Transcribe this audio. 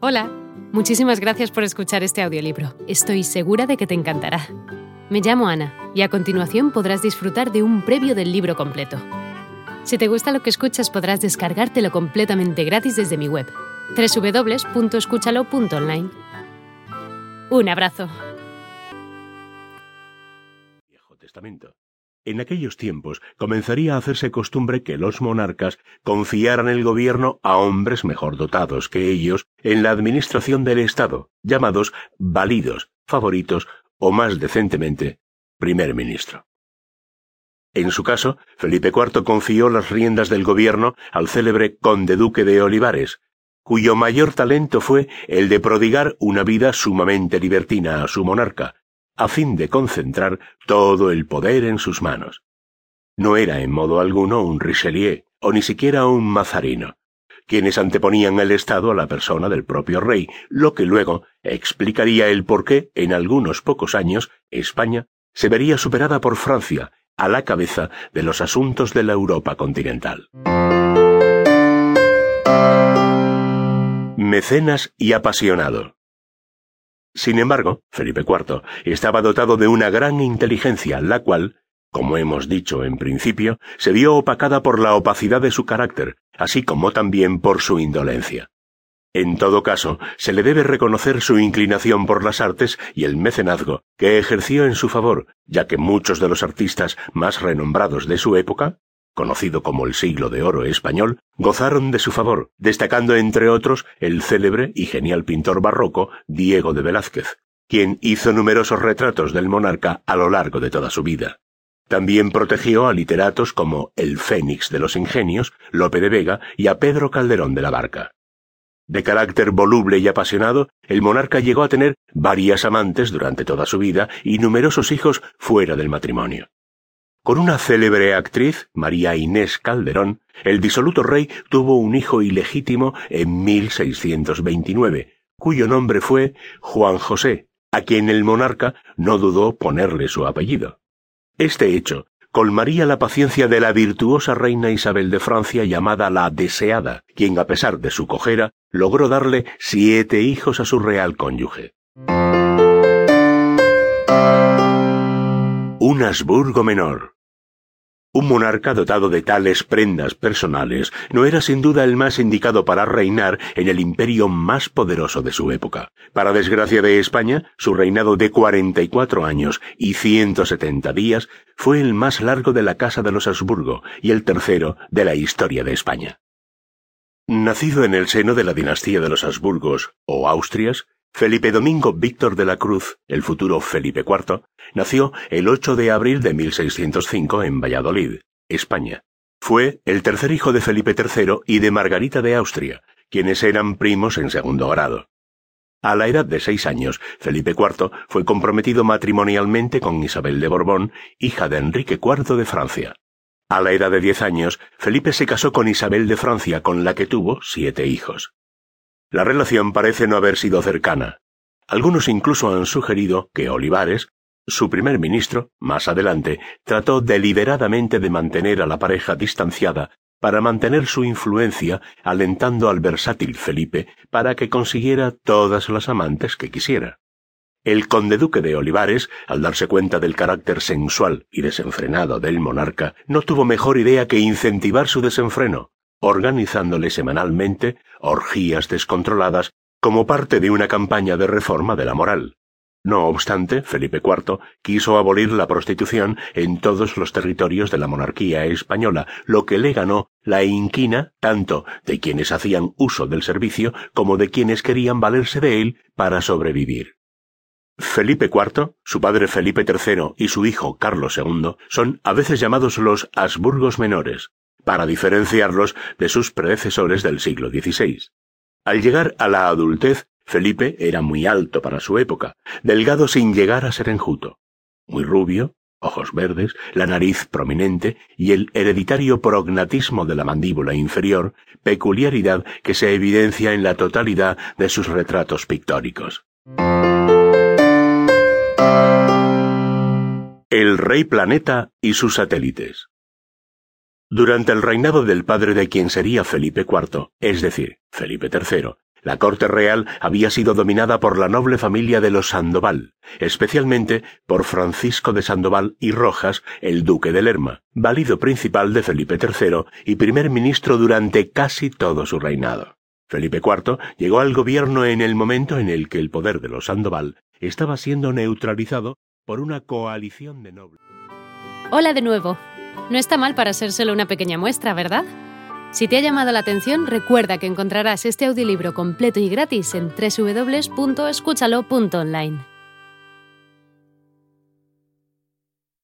Hola, muchísimas gracias por escuchar este audiolibro. Estoy segura de que te encantará. Me llamo Ana y a continuación podrás disfrutar de un previo del libro completo. Si te gusta lo que escuchas podrás descargártelo completamente gratis desde mi web, www.escúchalo.online. Un abrazo. Viejo Testamento. En aquellos tiempos comenzaría a hacerse costumbre que los monarcas confiaran el gobierno a hombres mejor dotados que ellos en la administración del Estado, llamados validos, favoritos o más decentemente, primer ministro. En su caso, Felipe IV confió las riendas del gobierno al célebre conde duque de Olivares, cuyo mayor talento fue el de prodigar una vida sumamente libertina a su monarca, a fin de concentrar todo el poder en sus manos. No era en modo alguno un Richelieu, o ni siquiera un Mazarino, quienes anteponían el Estado a la persona del propio rey, lo que luego explicaría el por qué, en algunos pocos años, España se vería superada por Francia, a la cabeza de los asuntos de la Europa continental. Mecenas y apasionado. Sin embargo, Felipe IV estaba dotado de una gran inteligencia, la cual, como hemos dicho en principio, se vio opacada por la opacidad de su carácter, así como también por su indolencia. En todo caso, se le debe reconocer su inclinación por las artes y el mecenazgo que ejerció en su favor, ya que muchos de los artistas más renombrados de su época, conocido como el siglo de oro español, gozaron de su favor, destacando entre otros el célebre y genial pintor barroco Diego de Velázquez, quien hizo numerosos retratos del monarca a lo largo de toda su vida. También protegió a literatos como el Fénix de los Ingenios, Lope de Vega y a Pedro Calderón de la Barca. De carácter voluble y apasionado, el monarca llegó a tener varias amantes durante toda su vida y numerosos hijos fuera del matrimonio. Con una célebre actriz, María Inés Calderón, el disoluto rey tuvo un hijo ilegítimo en 1629, cuyo nombre fue Juan José, a quien el monarca no dudó ponerle su apellido. Este hecho colmaría la paciencia de la virtuosa reina Isabel de Francia llamada la Deseada, quien a pesar de su cojera logró darle siete hijos a su real cónyuge. Un Habsburgo menor. Un monarca dotado de tales prendas personales no era sin duda el más indicado para reinar en el imperio más poderoso de su época. Para desgracia de España, su reinado de cuarenta y cuatro años y ciento setenta días fue el más largo de la Casa de los Habsburgo y el tercero de la historia de España. Nacido en el seno de la dinastía de los Habsburgos o Austrias, Felipe Domingo Víctor de la Cruz, el futuro Felipe IV, nació el 8 de abril de 1605 en Valladolid, España. Fue el tercer hijo de Felipe III y de Margarita de Austria, quienes eran primos en segundo grado. A la edad de seis años, Felipe IV fue comprometido matrimonialmente con Isabel de Borbón, hija de Enrique IV de Francia. A la edad de diez años, Felipe se casó con Isabel de Francia, con la que tuvo siete hijos. La relación parece no haber sido cercana. Algunos incluso han sugerido que Olivares, su primer ministro, más adelante, trató deliberadamente de mantener a la pareja distanciada para mantener su influencia, alentando al versátil Felipe para que consiguiera todas las amantes que quisiera. El conde duque de Olivares, al darse cuenta del carácter sensual y desenfrenado del monarca, no tuvo mejor idea que incentivar su desenfreno, organizándole semanalmente orgías descontroladas como parte de una campaña de reforma de la moral. No obstante, Felipe IV quiso abolir la prostitución en todos los territorios de la monarquía española, lo que le ganó la inquina tanto de quienes hacían uso del servicio como de quienes querían valerse de él para sobrevivir. Felipe IV, su padre Felipe III y su hijo Carlos II son a veces llamados los Habsburgos menores, para diferenciarlos de sus predecesores del siglo XVI. Al llegar a la adultez, Felipe era muy alto para su época, delgado sin llegar a ser enjuto, muy rubio, ojos verdes, la nariz prominente y el hereditario prognatismo de la mandíbula inferior, peculiaridad que se evidencia en la totalidad de sus retratos pictóricos. El Rey Planeta y sus satélites. Durante el reinado del padre de quien sería Felipe IV, es decir, Felipe III, La corte real había sido dominada por la noble familia de los Sandoval, especialmente por Francisco de Sandoval y Rojas, el duque de Lerma, válido principal de Felipe III y primer ministro durante casi todo su reinado. Felipe IV llegó al gobierno en el momento en el que el poder de los Sandoval estaba siendo neutralizado por una coalición de nobles. Hola de nuevo. No está mal para ser solo una pequeña muestra, ¿verdad? Si te ha llamado la atención, recuerda que encontrarás este audiolibro completo y gratis en www.escúchalo.online.